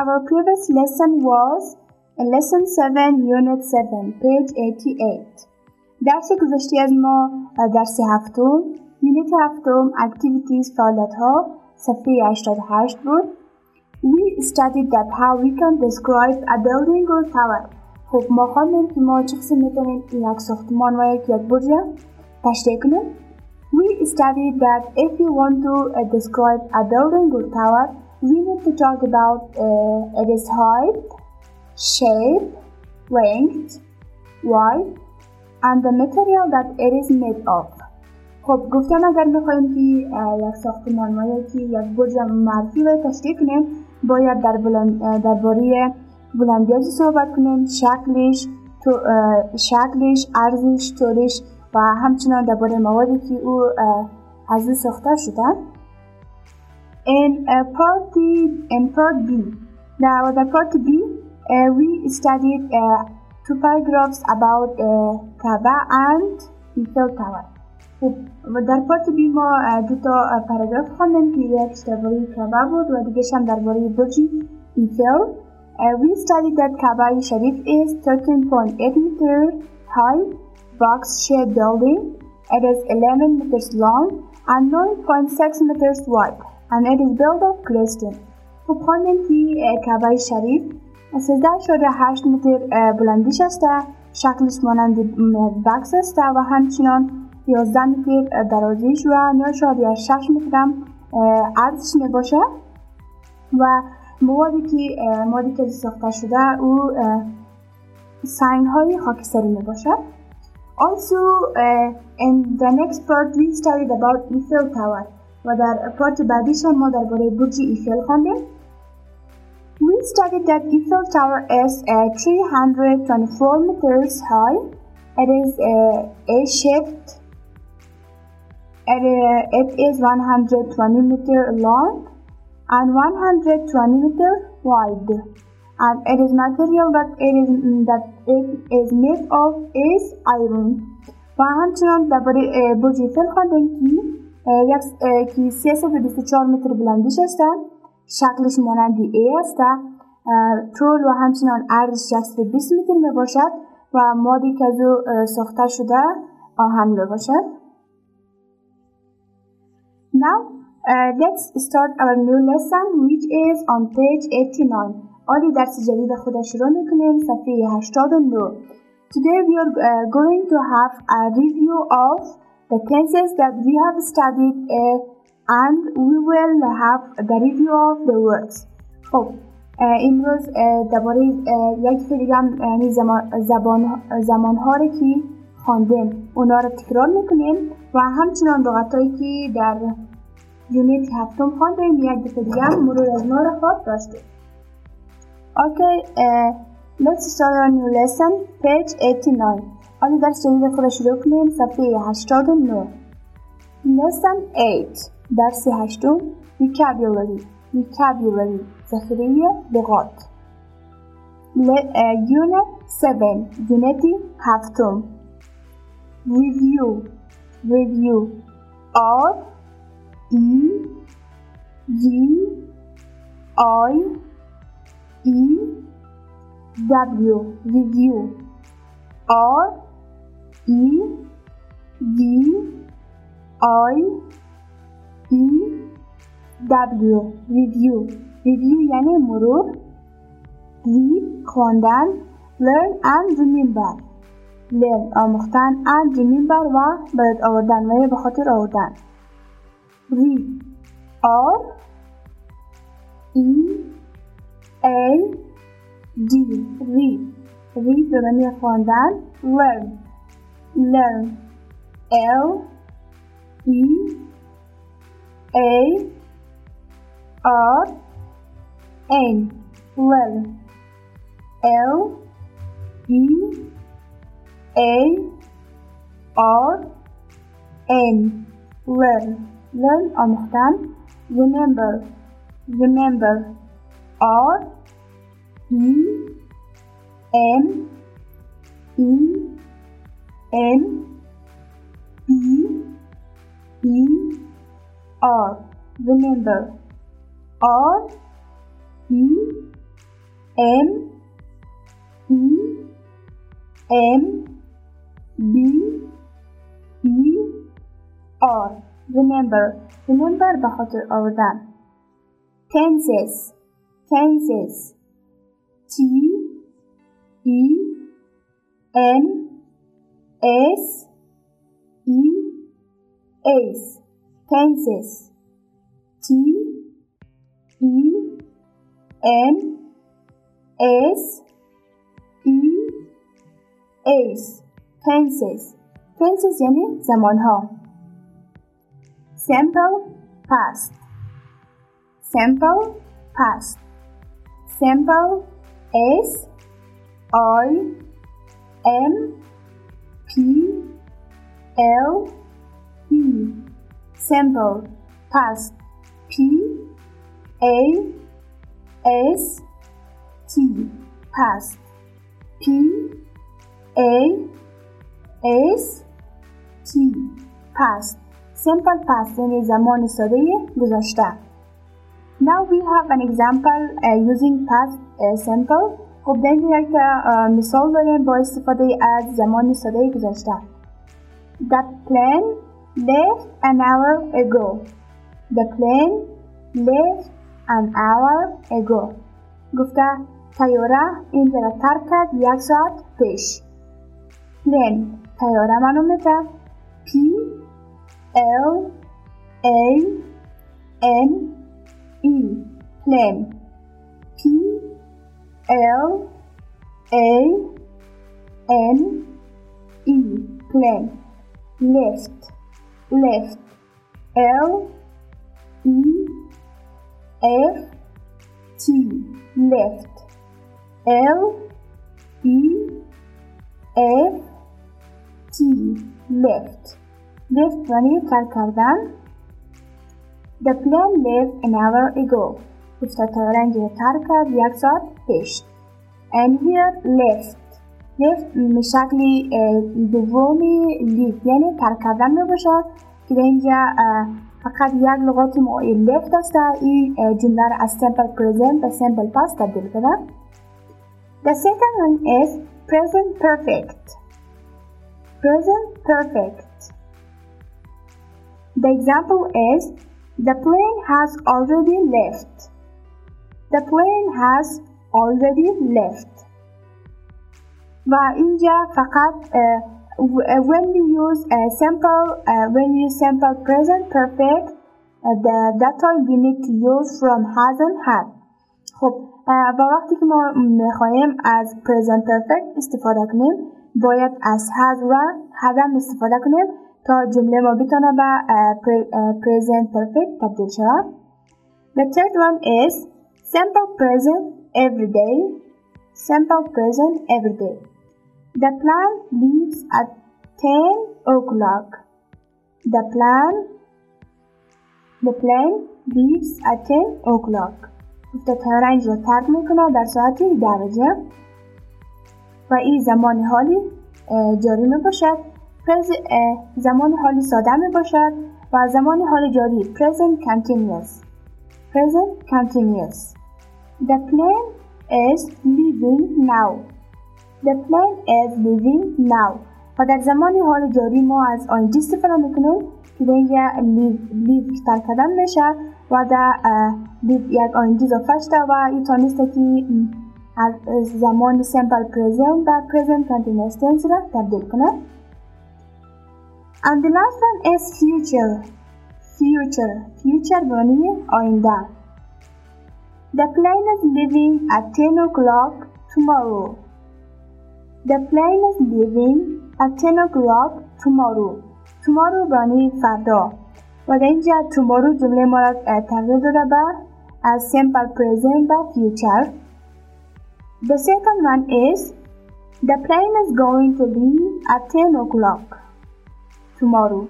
Our previous lesson was lesson 7 unit 7 page 88 درس گذشته از ما درس هفتم یونیت هفتم activities فعالیت ها صفحه 88 بود We studied that how we can describe a building or tower خب ما خواندیم که ما چه قسم میتونیم یک ساختمان و یک یک برج تشریح کنیم We studied that if you want to uh, describe a building or tower we need to talk about uh, its height, shape, length, weight, and the material that it is made of. خب گفتم اگر می‌خوایم که یک ساختمان و یکی یک برج معرفی و تشریح کنیم باید در بلند درباره بلندیازی صحبت کنیم شکلش تو شکلش ارزش طورش و همچنان درباره موادی که او از او ساخته شدن in uh, part D, in part B. Now the part B, uh, we studied uh, two paragraphs about uh, Kaaba and Eiffel Tower. در پارت بی ما دو تا پاراگراف خواندیم که یکش درباره کعبه بود و دیگهش هم درباره برج ایفل. We studied that Kaaba Sharif is 13.8 meter high box-shaped building. It is 11 meters long and 9.6 meters wide. And it is built of خواندیم که کعبه شریف 13.8 متر بلندیش است شکلش مانند بکس است و همچنان 11 متر درازیش و 9.6 متر هم عرضش می باشد و موادی که موادی که ساخته شده او سنگ های خاکستری می باشد Also, uh, in the next part, we studied about Eiffel Tower. و در پارت بعدیش هم ما درباره برج ایفل خواندیم We studied that Eiffel Tower is uh, 324 meters high. It is uh, A-shaped. It, uh, it is 120 meter long and 120 meter wide. And it is material that it is that it is made of is iron. و همچنان درباره برج ایفل خواندیم که که 324 متر بلندیش است شکلش مانند ای است طول و همچنان عرضش 120 متر می باشد و مادی که از او ساخته شده آهن می باشد Now uh, let's start our new lesson which is on page 89 آلی درس جدید خود شروع می کنیم صفحه 89 Today we are uh, going to have a review of the tenses that we have studied uh, and we will have the review of the words خب امروز درباره یک سری هم یعنی زبان زمان ها رو که خواندیم اونا رو تکرار میکنیم و همچنان لغتهایی که در یونیت هفتم خواندیم یک دفعه دیگه هم مرور از ما رو خواد داشتیم Okay, uh, let's start our new lesson, page 89. حالا درس جدید خود شروع کنیم صفحه 89 Lesson 8 درس هشتم Vocabulary Vocabulary ذخیره لغات Unit 7 Unit هفتم Review Review R E V I E W Review R E V I E W review review یعنی مرور read خواندن learn and remember learn آموختن and remember و باید آوردن و به خاطر آوردن read R E A D read read به معنی خواندن learn learn L E A R N. Learn L E A R N. Learn learn understand? Remember. Remember. R E M E M P E R. Remember, R E M E M B E R. Remember, remember the hotel or them. Kansas, Kansas. T E N S E S tenses T E N S E S tenses tenses یعنی زمانها simple past simple past simple S I M P L E simple past P A S T past P A S T past simple past یعنی زمان ساده گذشته Now we have an example uh, using past uh, simple خب در یک مثال داریم با استفاده از زمان ساده گذشته. The plane left an hour ago. The plane left an hour ago. گفته تیاره اینجا را ترک یک ساعت پیش. Plane تیاره منو میشه. P L A N E. Plane. L A N E. Plane left. Left. L E F T. Left. L E F T. Left. Left running कर The plane left an hour ago. İşte öğrenciye tarka diyaksak کرد یک ساعت پیش and here left left به شکل دومی لیف یعنی ترک کردن می باشد که اینجا فقط یک لغات معین left است این جمله را از simple present به simple past تبدیل کرده The second one is present perfect present perfect The example is the plane has already left The plane has already left و اینجا فقط uh, when we use a simple uh, when we use simple present perfect uh, the, that time we need to use from has and had خب و وقتی که ما میخواهیم از present perfect استفاده کنیم باید از had و had هم استفاده کنیم تا جمله ما بتونه به present perfect تبدیل شود The third one is simple present every day simple present every day The plan leaves at 10 o'clock. The plan The plane leaves at 10 o'clock. گفته طیاره اینجا ترک می‌کنه در ساعت درجه و این زمان حالی جاری می باشد زمان حالی ساده می باشد و زمان حال جاری present continuous present continuous The plane is leaving now The plane is leaving now و در زمان حال جاری ما از آینجی استفاده میکنیم که به اینجا لیو ترک کردن میشه و در لیو یک آینجی اضافه شده و این تانسته که از زمان سیمپل پریزنت و پریزنت کنتینوس تنس را تبدیل کنه And the last one is future. Future. Future معنی آینده. The plane is leaving at 10 o'clock tomorrow. The plane is leaving at 10 o'clock tomorrow. Tomorrow معنی فردا. و در اینجا tomorrow جمله ما را تغییر داده به از simple present و future. The second one is the plane is going to leave at 10 o'clock tomorrow.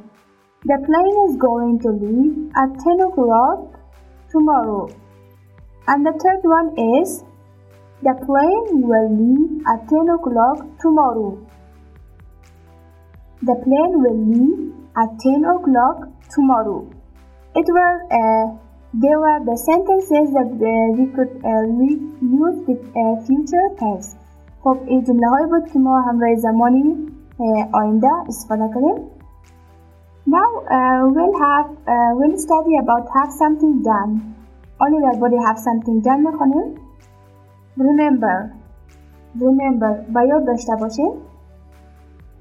The plane is going to leave at 10 o'clock tomorrow. And the third one is the plane will leave at 10 o'clock tomorrow. The plane will leave at 10 o'clock tomorrow. It will uh, They were the sentences that uh, we could uh, we use with uh, future tense. خب این جمله هایی بود که ما همراه زمانی آینده استفاده کنیم. Now uh, we'll have uh, we'll study about have something done. آیا درباره have something done میخونیم؟ Remember Remember با یاد داشته باشین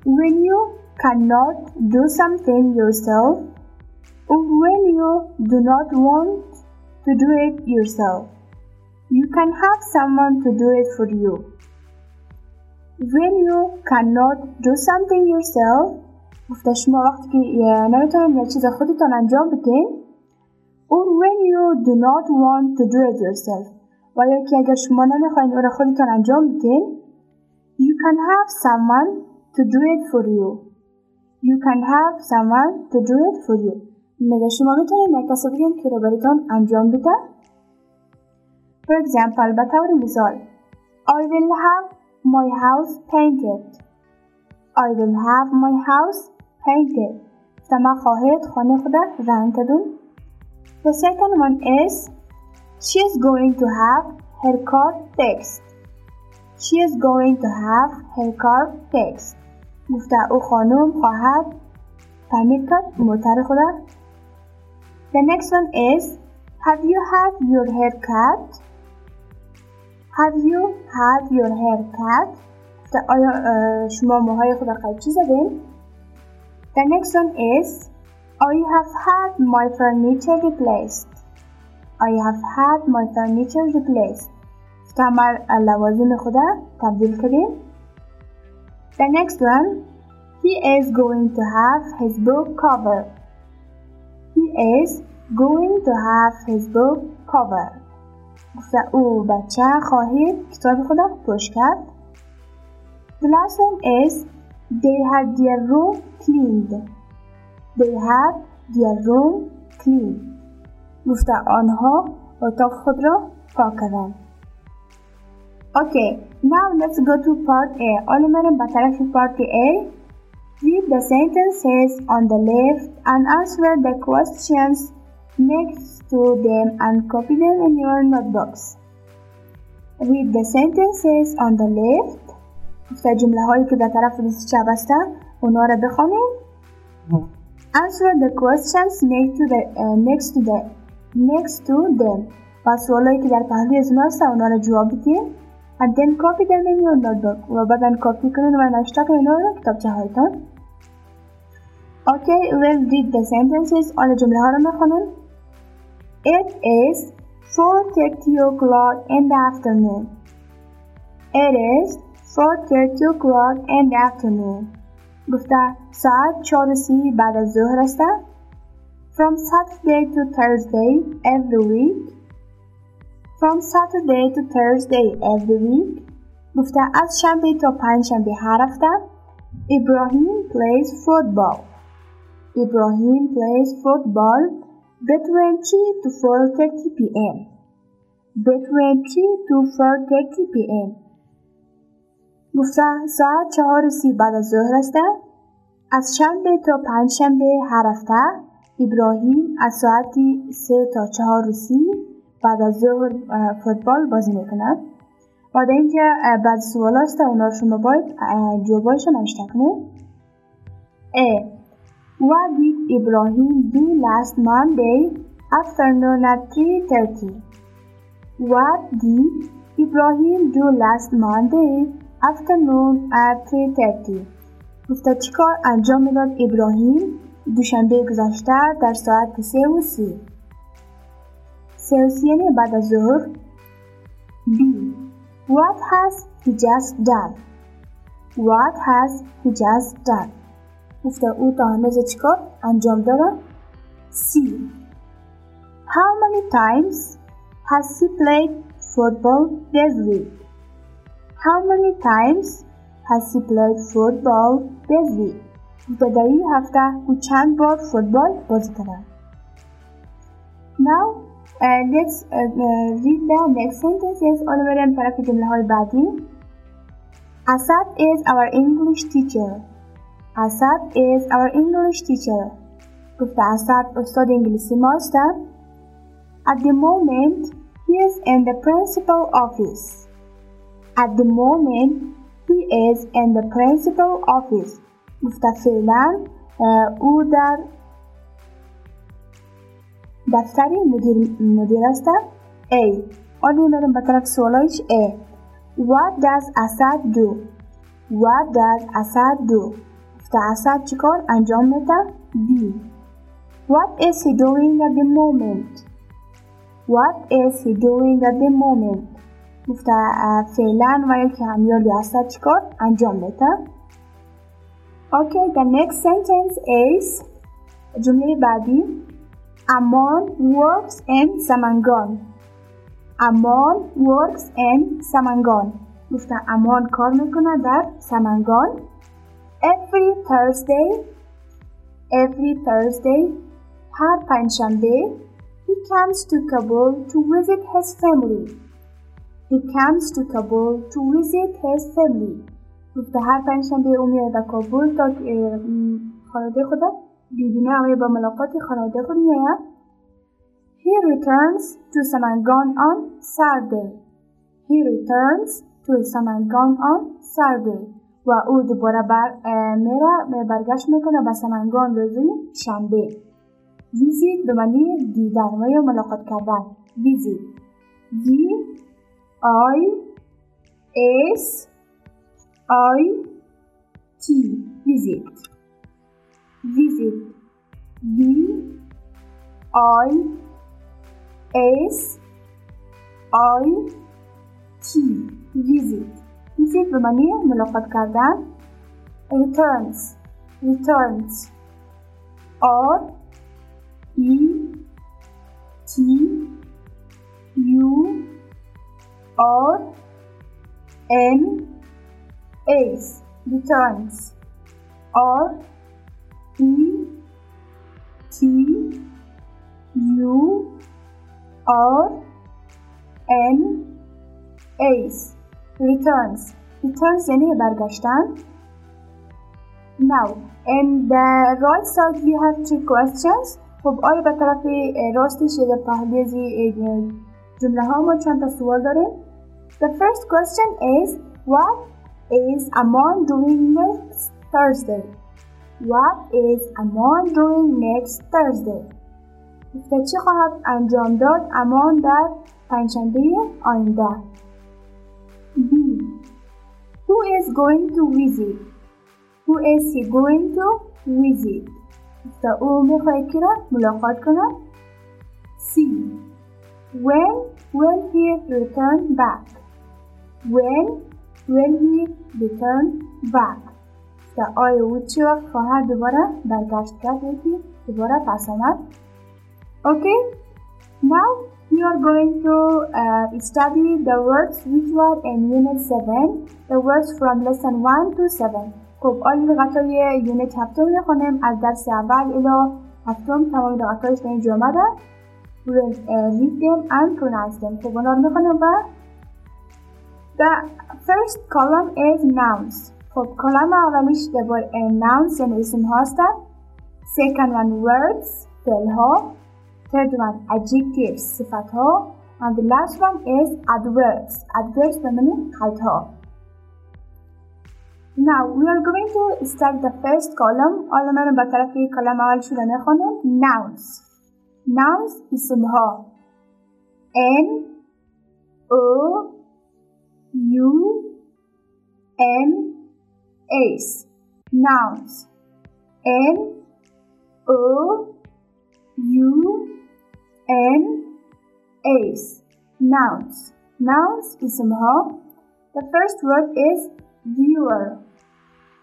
When you cannot do something yourself or when you do not want to do it yourself you can have someone to do it for you when you cannot do something yourself گفته شما وقتی که نمیتونین یه چیز خودتان انجام بدین or when you do not want to do it yourself و یا که اگر شما نمی‌خواین او را خودتان انجام بدین you can have someone to do it for you you can have someone to do it for you میگه شما می‌تونید یک کسی بگین که را براتان انجام بده for example به طور مثال I will have my house painted I will have my house painted شما خواهید خانه خود رنگ کدون The second one is she is going to have her car fixed She is going to have her car fixed گفته او خانم خواهد تعمیر کرد موتر خدا The next one is Have you had your hair cut? Have you had your hair cut? گفته آیا شما موهای خود را قیچی زدین؟ The next one is I have had my furniture replaced. I have had my furniture replaced. استعمل لوازم خدا تبدیل کردیم. The next one He is going to have his book cover. He is going to have his book cover. گفته او بچه خواهید کتاب خدا پشت کرد. The last one is They had their room cleaned. They had their room cleaned. گفته آنها اتاق خود را پاک کردند. Okay, now let's go to part A. حالا بریم به طرف part A. Read the sentences on the left and answer the questions next to them and copy them in your notebooks. Read the sentences on the left. گفته جمله هایی که در طرف دست چپ هستن اونا رو بخونید. Answer the questions next to the uh, next to the next to them. पास सोलह की यार पहले इसमें सा उन्होंने जवाब दिए and then copy them in your notebook. Rather than copy करें वरना नष्टा करें ना तब चाहे तो Okay, we'll read the sentences और जुमला हर में खानन. It is 4:30 o'clock in the afternoon. It is 4:30 o'clock in the afternoon. گفته ساعت چهار سی بعد از ظهر است. From Saturday to Thursday every week. From Saturday to Thursday every week. گفته از شنبه تا پنج شنبه هر هفته. Ibrahim plays football. Ibrahim plays football between 3 to 4.30 p.m. Between 3 to 4.30 p.m. گفته ساعت چهار سی بعد از ظهر است. از شنبه تا پنج شنبه هر هفته ابراهیم از ساعتی سه تا چهار سی بعد از ظهر فوتبال بازی می‌کند و در اینجا بعد سوال است اونا شما باید جوابایش نوشته کنید A. What did Ibrahim do last Monday afternoon at 3.30? What did Ibrahim do last Monday afternoon at 3.30? گفته چیکار انجام میداد ابراهیم دوشنبه گذشته در ساعت سه و سی سه و سی یعنی بعد از ظهر B. What has he just done? What has he just done? گفته او تا هنوز چیکار انجام داده C. How many times has he played football this week? How many times has he played football this week? گفته در این هفته او چند بار فوتبال بازی کرده Now uh, let's uh, uh, read the next sentences حالا بریم طرف جمله های بعدی Asad is our English teacher Asad is our English teacher گفته اسد استاد انگلیسی ما هستن At the moment, he is in the principal office. At the moment, he is in the principal office. گفته فعلا او در دفتر مدیر, مدیر است A حالا میریم به طرف سوالایش A What does Asad do? What does Asad do? گفته اسد چیکار انجام میده؟ B What is he doing at the moment? What is he doing at the moment? فعلا و یک همیاری هستد چیکار انجام بدم Okay, the next sentence is جمله بعدی Amon works in Samangan. Amon works in Samangan. گفتن Amon کار میکنه در Every Thursday Every Thursday هر پنجشنبه He comes to Kabul to visit his family. He comes to Kabul to visit his family. گفته هر پنجشنبه او میاد به کابل تا خانواده خود ببینه و با ملاقات خانواده خود میآید He returns to Samangan on Saturday. He returns to Samangan on Saturday. و او دوباره بر میره برگشت می‌کنه به سمنگان روزی شنبه ویزیت به معنی دیدن و یا ملاقات کردن ویزیت V I S I T visit visit V I S I T visit visit به معنی ملاقات کردن returns returns R E T U R N Ace returns R E T U R N Ace returns returns یعنی برگشتن Now in the right side you have two questions خب آیا به طرف راستش یه پهلیزی جمله ها ما چند تا سوال داریم The first question is what is Amon doing next Thursday? What is Amon doing next Thursday? گفته چی خواهد انجام داد امان در پنجشنبه آینده B Who is going to visit? Who is he going to visit? گفته او میخواهد کی را ملاقات کند C When will he return back? When will he return back که آیا او چه وقت خواهد دوباره برگشت کرد یکی دوباره پس آمد okay now you are going to uh, study the words which were in unit 7 the words from lesson 1 to 7 خب آن لغت های یونیت هفتم میخونیم از درس اول الى هفتم تمام لغت هایش به اینجا آمده read them and pronounce them خب اونا رو میخونیم و The first column is nouns. خب کلم اولیش دبار nouns یعنی اسم هاستن second one words فعل ها third one adjectives صفت ها and the last one is adverbs adverbs به معنی خط ها Now we are going to start the first column حالا من به طرف کلم اول شروع میخونیم nouns nouns اسم ها N O U N S. Nouns. N O U N S. Nouns. Nouns is ismha the first word is viewer.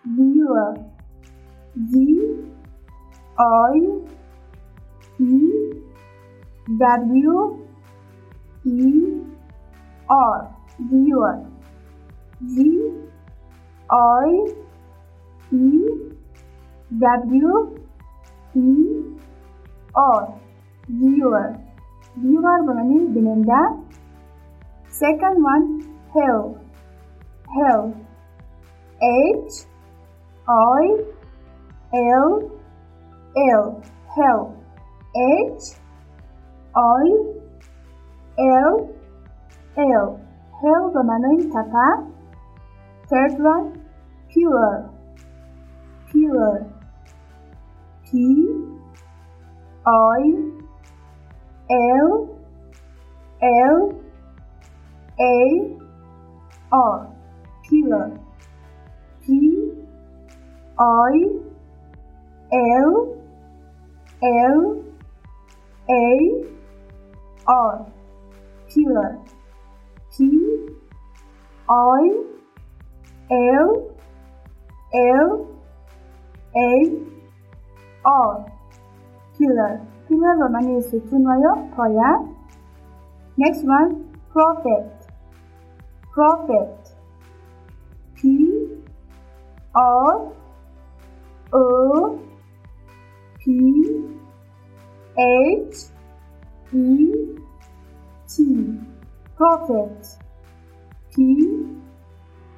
Viewer. V I E W E R. Viewer. V I E W E R. Viewer. Viewer bunun dilinde second one hell. Hell. H I L L. Hell. H I L L. Hell bunun tepe Third one pure pure P I L L A R P I L L A R pure P I L L A O Killer. Killer romanesi Tunoyo Toya. Next one, Prophet. Prophet. P O O P H E T Prophet P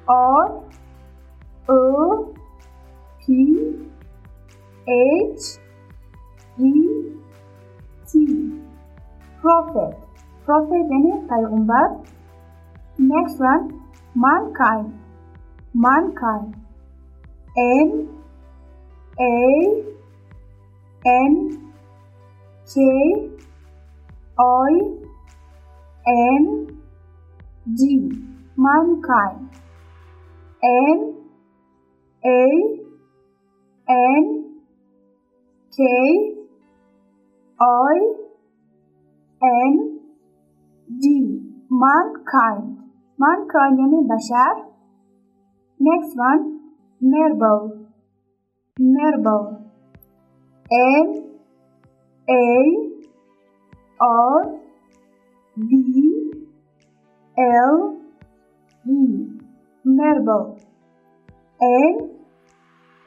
R O P H E T. Prophet. Prophet yani peygamber Next one Mankind. Mankind. M A N K I N D. Mankind. N A N K I N D. Mankind. Mankind yani bashar next one merbal merbal m a r b l e. marble. N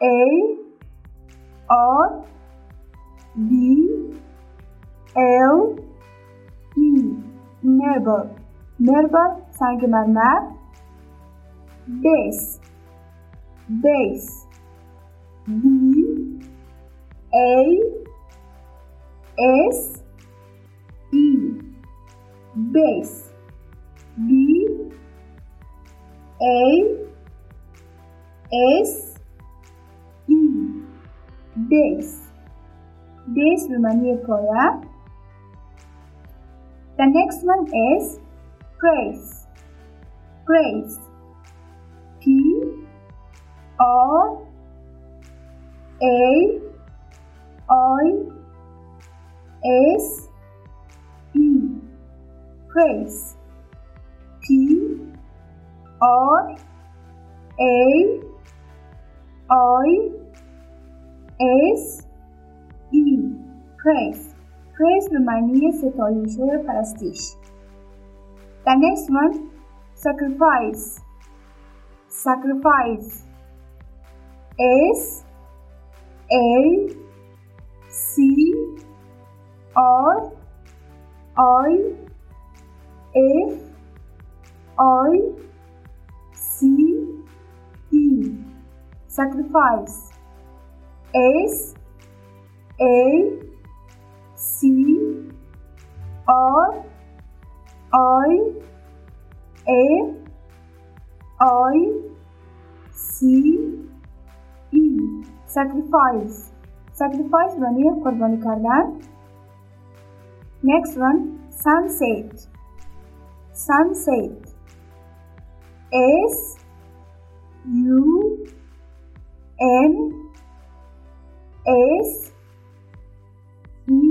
A R B L E marble. Marble sanguemarnar. Base. Base. D A S E base. B A S E Days. Days for koya. The next one is praise. Praise. P O A I S E. Praise or a i s e praise. Praise Romania se tolișoară prestij. The next one, sacrifice. Sacrifice. S A C R I F I sacrifice. Ace, S A C R I A I C E sacrifice. Sacrifice yani kurbanlıklar. Next one sunset. Sunset. S U N S E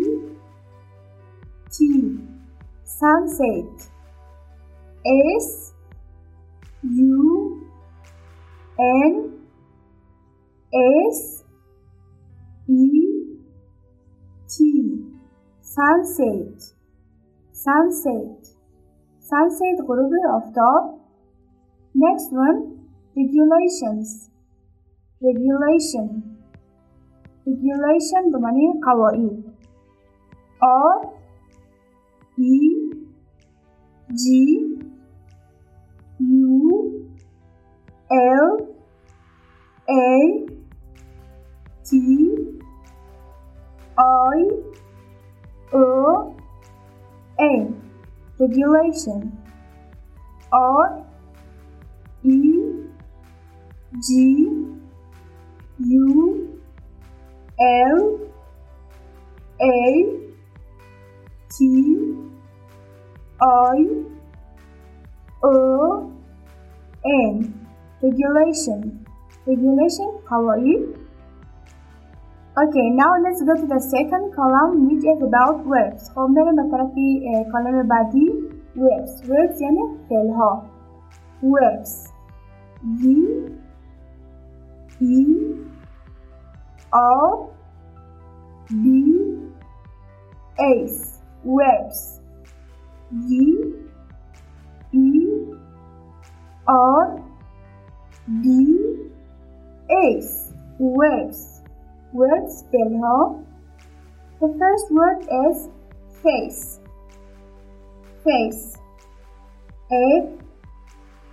T sunset S U N S E T sunset sunset sunset غروب آفتاب next one regulations regulation. Regulation bermakna kawai. O E G U L A T I O A regulation O, E G U L A T I O N regulation regulation how are you Okay, now let's go to the second column which is about verbs. خب بریم به طرف کالم بعدی verbs. verbs یعنی فعل ها. verbs. V E R B S verbs. V E R B S verbs word spell how? The first word is face. Face. F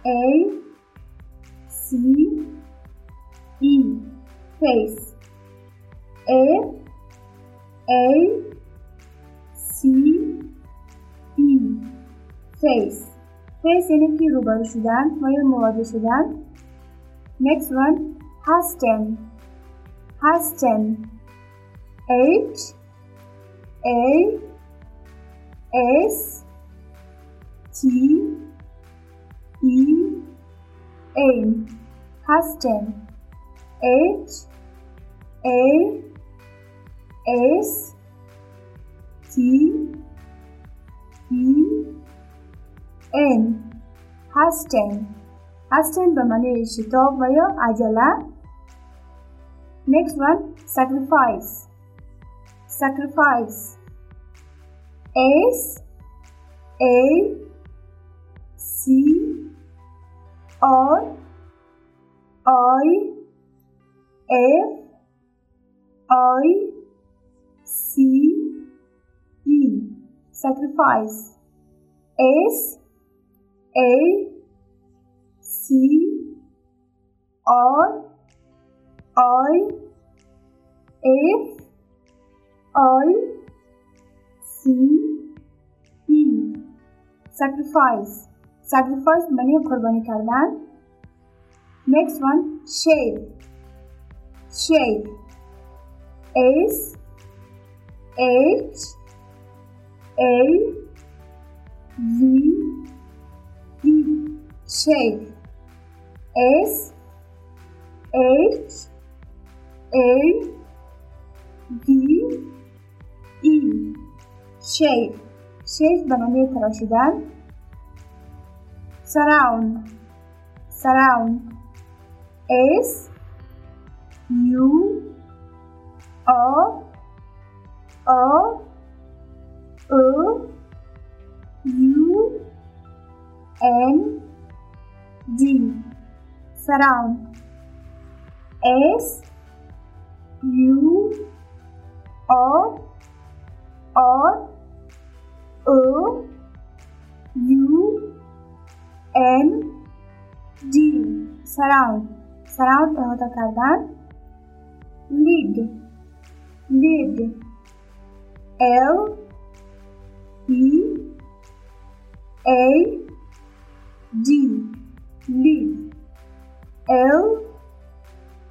A C E. Face. F A C E. Face. face یعنی که روبرو شدن و یا مواجه شدن. Next one, hasten. hasten H A S T E N hasten H A S T E N. Hasten Hasten bermakna Shitobaya Ajala. Next one sacrifice. Sacrifice. S A C R I F I C E sacrifice. S A C R I F I C E sacrifice. Sacrifice many kurbani kardan next one shape shape S H A V E. Shape. S H L V E. Shape. Shape बनाने तराशीदार surround. Surround. S U R. a a u n d surround s u or or o u n d surround surround होता है lead lead L E A D lead L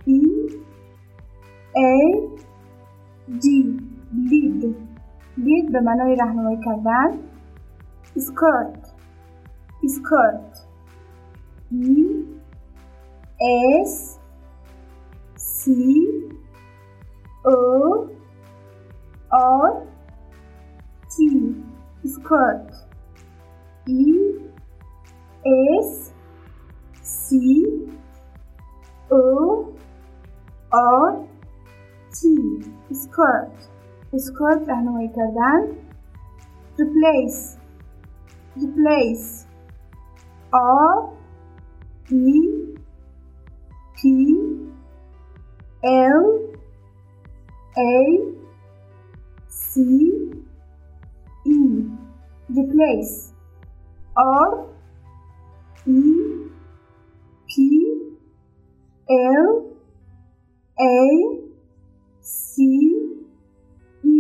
E A D lead lead به معنای راهنمایی کردن skirt skirt E S C O R T skirt E S C O R T skirt skirt راهنمایی کردن replace replace R E P L A C E replace R E P L A C E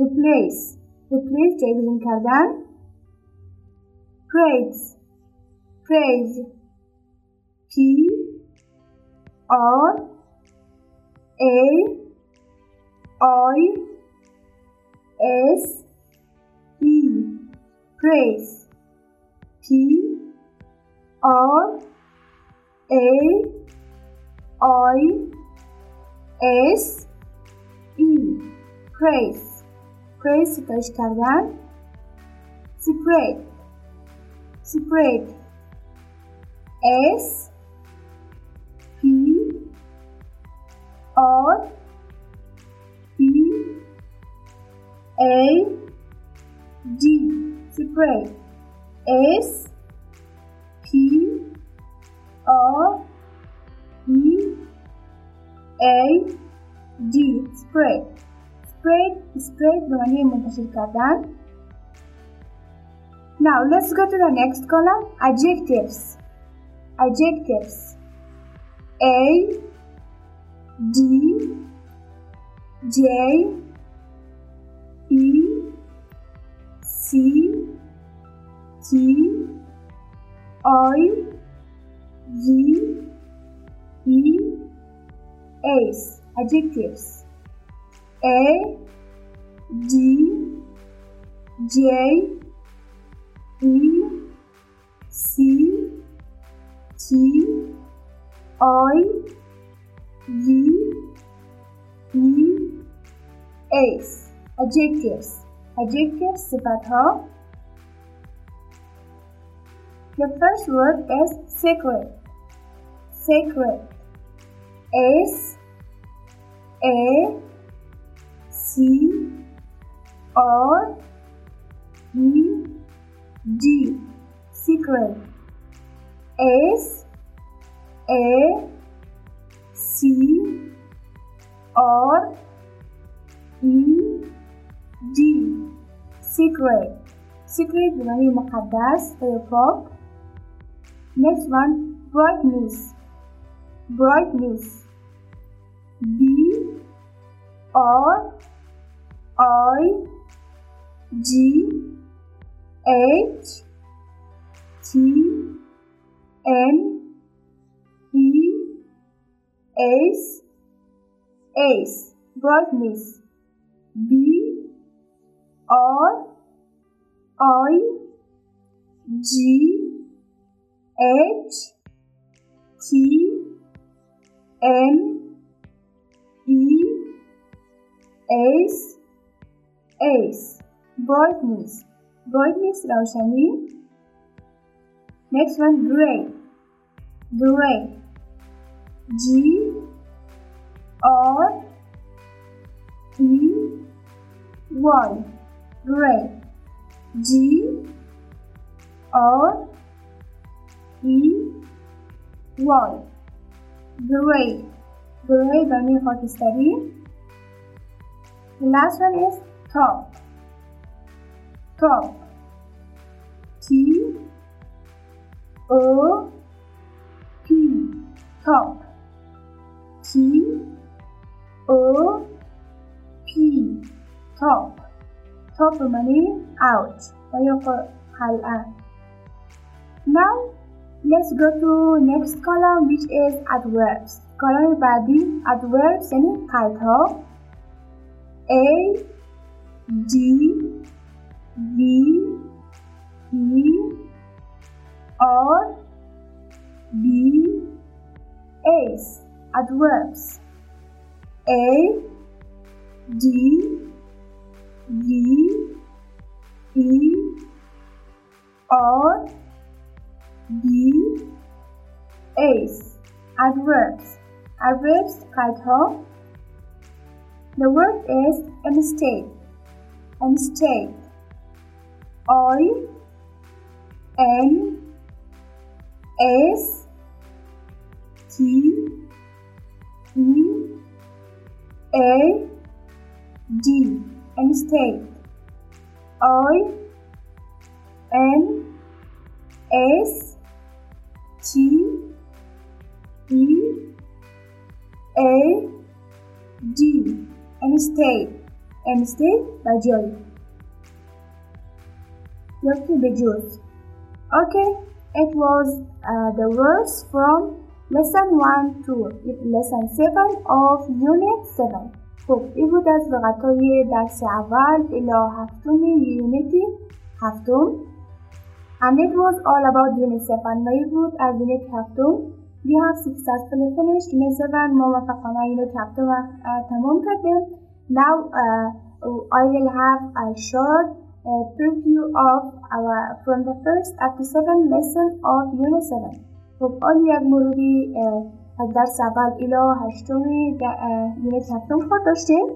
replace replace جایگزین کردن praise praise P R A I S E Praise. P R A I S E. Praise. Praise para descargar. Spread. Spread. S P R E A D spread. S P O E A D Spray. Spray. spread dönüyor mutluluklardan. Now let's go to the next column. Adjectives. Adjectives. A D J E C T I G E S adjectives A D J E C T I V E S adjectives adjectives से पता The first word is secret. Secret. S A C R E D. Secret. S A C R E D. Secret. Secret bukan mukaddas, huruf next one brightness. Brightness. B R I G H T N E S S. Brightness. B R I G H T M E S S. Brightness. Brightness roshani next one gray. Gray. G R E Y. Gray. G R E Y gray gray برای خاکستری the last one is top top T O P top T O P top top money out ويقع حلقة now let's go to next column which is adverbs column بعدی adverbs یعنی قیدها A D V E R B S adverbs A D V E R B S adverbs. Adverbs title. The word is a mistake. A mistake. I N S T E A D a mistake. I N S T E A D instead instead بجای یکی به جز Okay, it was uh, the words from lesson 1 to lesson 7 of unit 7 خب این بود از لغتهای درس اول الى هفتم یونیتی هفتم and it was all about unit 7 و این بود از یونیت هفتم we have successfully finished unit 7 ما موفقانه یونیت هفتم تمام کردیم now uh, I will have a short uh, preview of our from the first up to 7 lesson of unit 7 خب آن یک مروری از درس اول الى هشتم یونیت هفتم خود داشتیم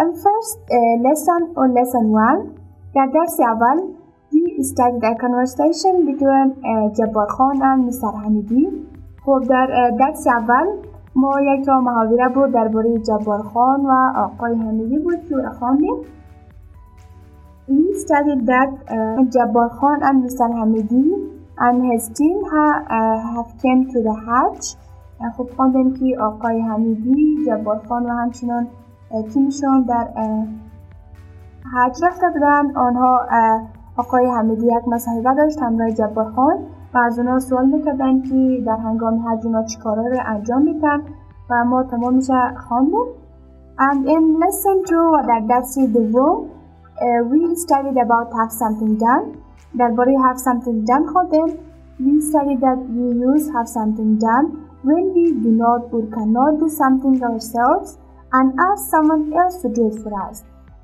and first uh, lesson on lesson 1 در درس اول studied a conversation between جبار خان and مستر حمیدی خب در درس اول ما یک تا محاوره بود درباره جبار خان و آقای حمیدی بود که خواندیم We studied that Jabbar Khan and Mr. Hamidi and his team ha, have came to the Hajj. خب خواندیم که آقای حمیدی جبار خان و همچنان تیمشون در حج رفته بودن آنها آقای حمیدی یک مصاحبه داشت همراه جبار خان و از اونا سوال می‌کردن که در هنگام حج اونا چیکارا رو انجام میدن و ما تمامش خواندیم and in lesson 2 و در درس دوم uh, we studied about have something done درباره have something done خواندیم we studied that we use have something done when we do not or cannot do something ourselves and ask someone else to do it for us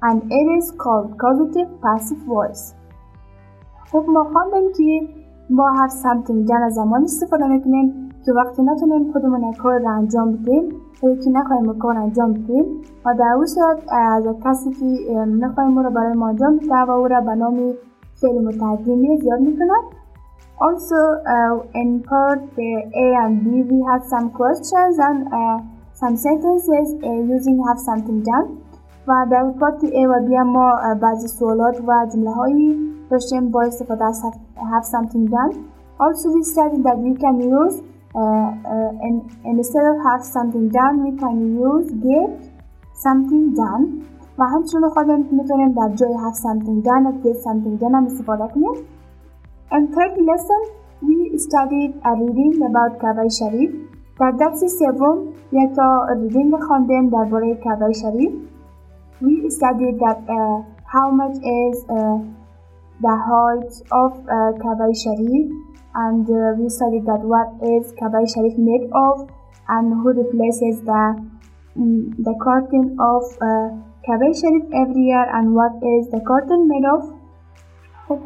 and it is called causative passive voice خب ما خواندیم که ما have something done از زمان استفاده می‌کنیم که وقتی نتونیم خودمون کار رو انجام بدیم یا که نخواهیم کار انجام بدیم و در اون صورت از کسی که نخواهیم او را برای ما انجام بده و او را به نام فعل متقدمی زیاد می‌کنند Also, uh, in part uh, A and B, we had some questions and uh, some sentences uh, using have something done. و در پارت A و B ما بعضی سوالات و جمله هایی داشتیم با استفاده از have something done. Also, we studied that we can use uh, uh, in, instead of have something done, we can use get something done. و همچنین خواهیم که میتونیم در جای have something done و get something done هم استفاده کنیم. In third lesson, we studied a reading about Kaaba Sharif. در درس سوم یک تا ریدینگ خواندیم درباره کعبه شریف. We studied that uh, how much is uh, the height of uh, Kaaba Sharif and uh, we studied that what is Kaaba Sharif made of and who replaces the um, the curtain of uh, Kaaba Sharif every year and what is the curtain made of. خب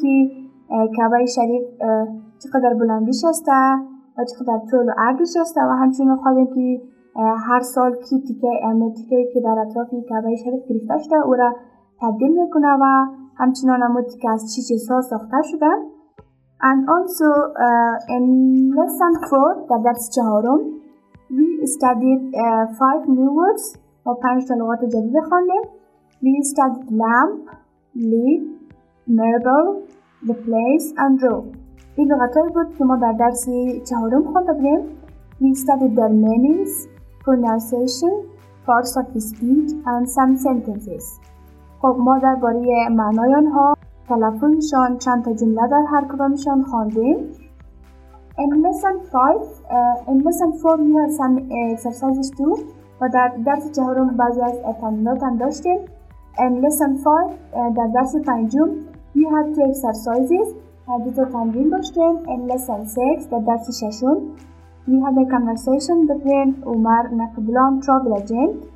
که کعبه شریف چقدر بلندیش هسته و چقدر طول و عرضش هسته و همچنین خواهیم که هر سال کی تیکه تیکه که در اطراف کعبه شریف گرفته شده او را تبدیل میکنه و همچنان همون تیکه از چی چیزها ساخته شده and also uh, in lesson 4 در درس چهارم we studied uh, five new words و پنج تا لغات جدید خواندیم we studied lamp lead marble the place and row این لغتهایی بود که ما در درس چهارم خوانده بودیم we studied their meanings pronunciation parts of speech and some sentences خب ما درباره معنای آنها تلفظشان چند تا جمله در هر کدامشان خواندیم. In lesson 5, uh, in lesson 4 we have some exercises too. و در درس چهارم بعضی از تمرینات هم داشتیم. In lesson 5 uh, در درس پنجم we had two exercises. دو تا تمرین داشتیم. In lesson 6 در درس ششم we had a conversation between عمر نقبلان travel agent.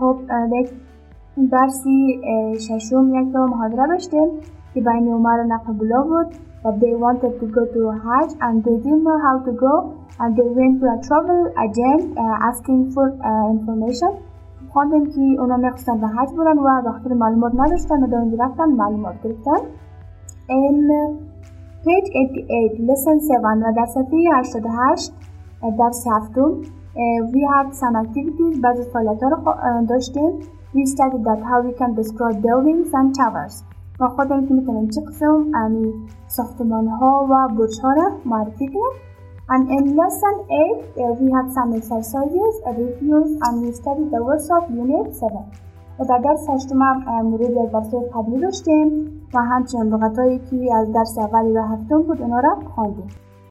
خب درسی ششم یک تا محاضره داشتیم که بین عمر و نقبلا بود that they wanted to go to Hajj and they didn't know how to go and they went to a travel agent uh, asking for uh, information. خواندیم که اونا می‌خواستن به حج برن و داخل معلومات نداشتن و در اونجا رفتن معلومات گرفتن. In page 88 lesson 7 و در صفحه 88 درس هفتم we had some activities بعض فعالیت رو داشتیم. We studied that how we can describe buildings and towers و خودم که می‌تونیم چه قسم یعنی ساختمان ها و برج ها را معرفی کنیم And in lesson 8, uh, we had some exercises, reviews, and we studied the words of unit 7. و در درس هشتم هم مورد درس قبلی داشتیم و همچنین لغت هایی که از درس اولی و هفتم بود اونا را خواندیم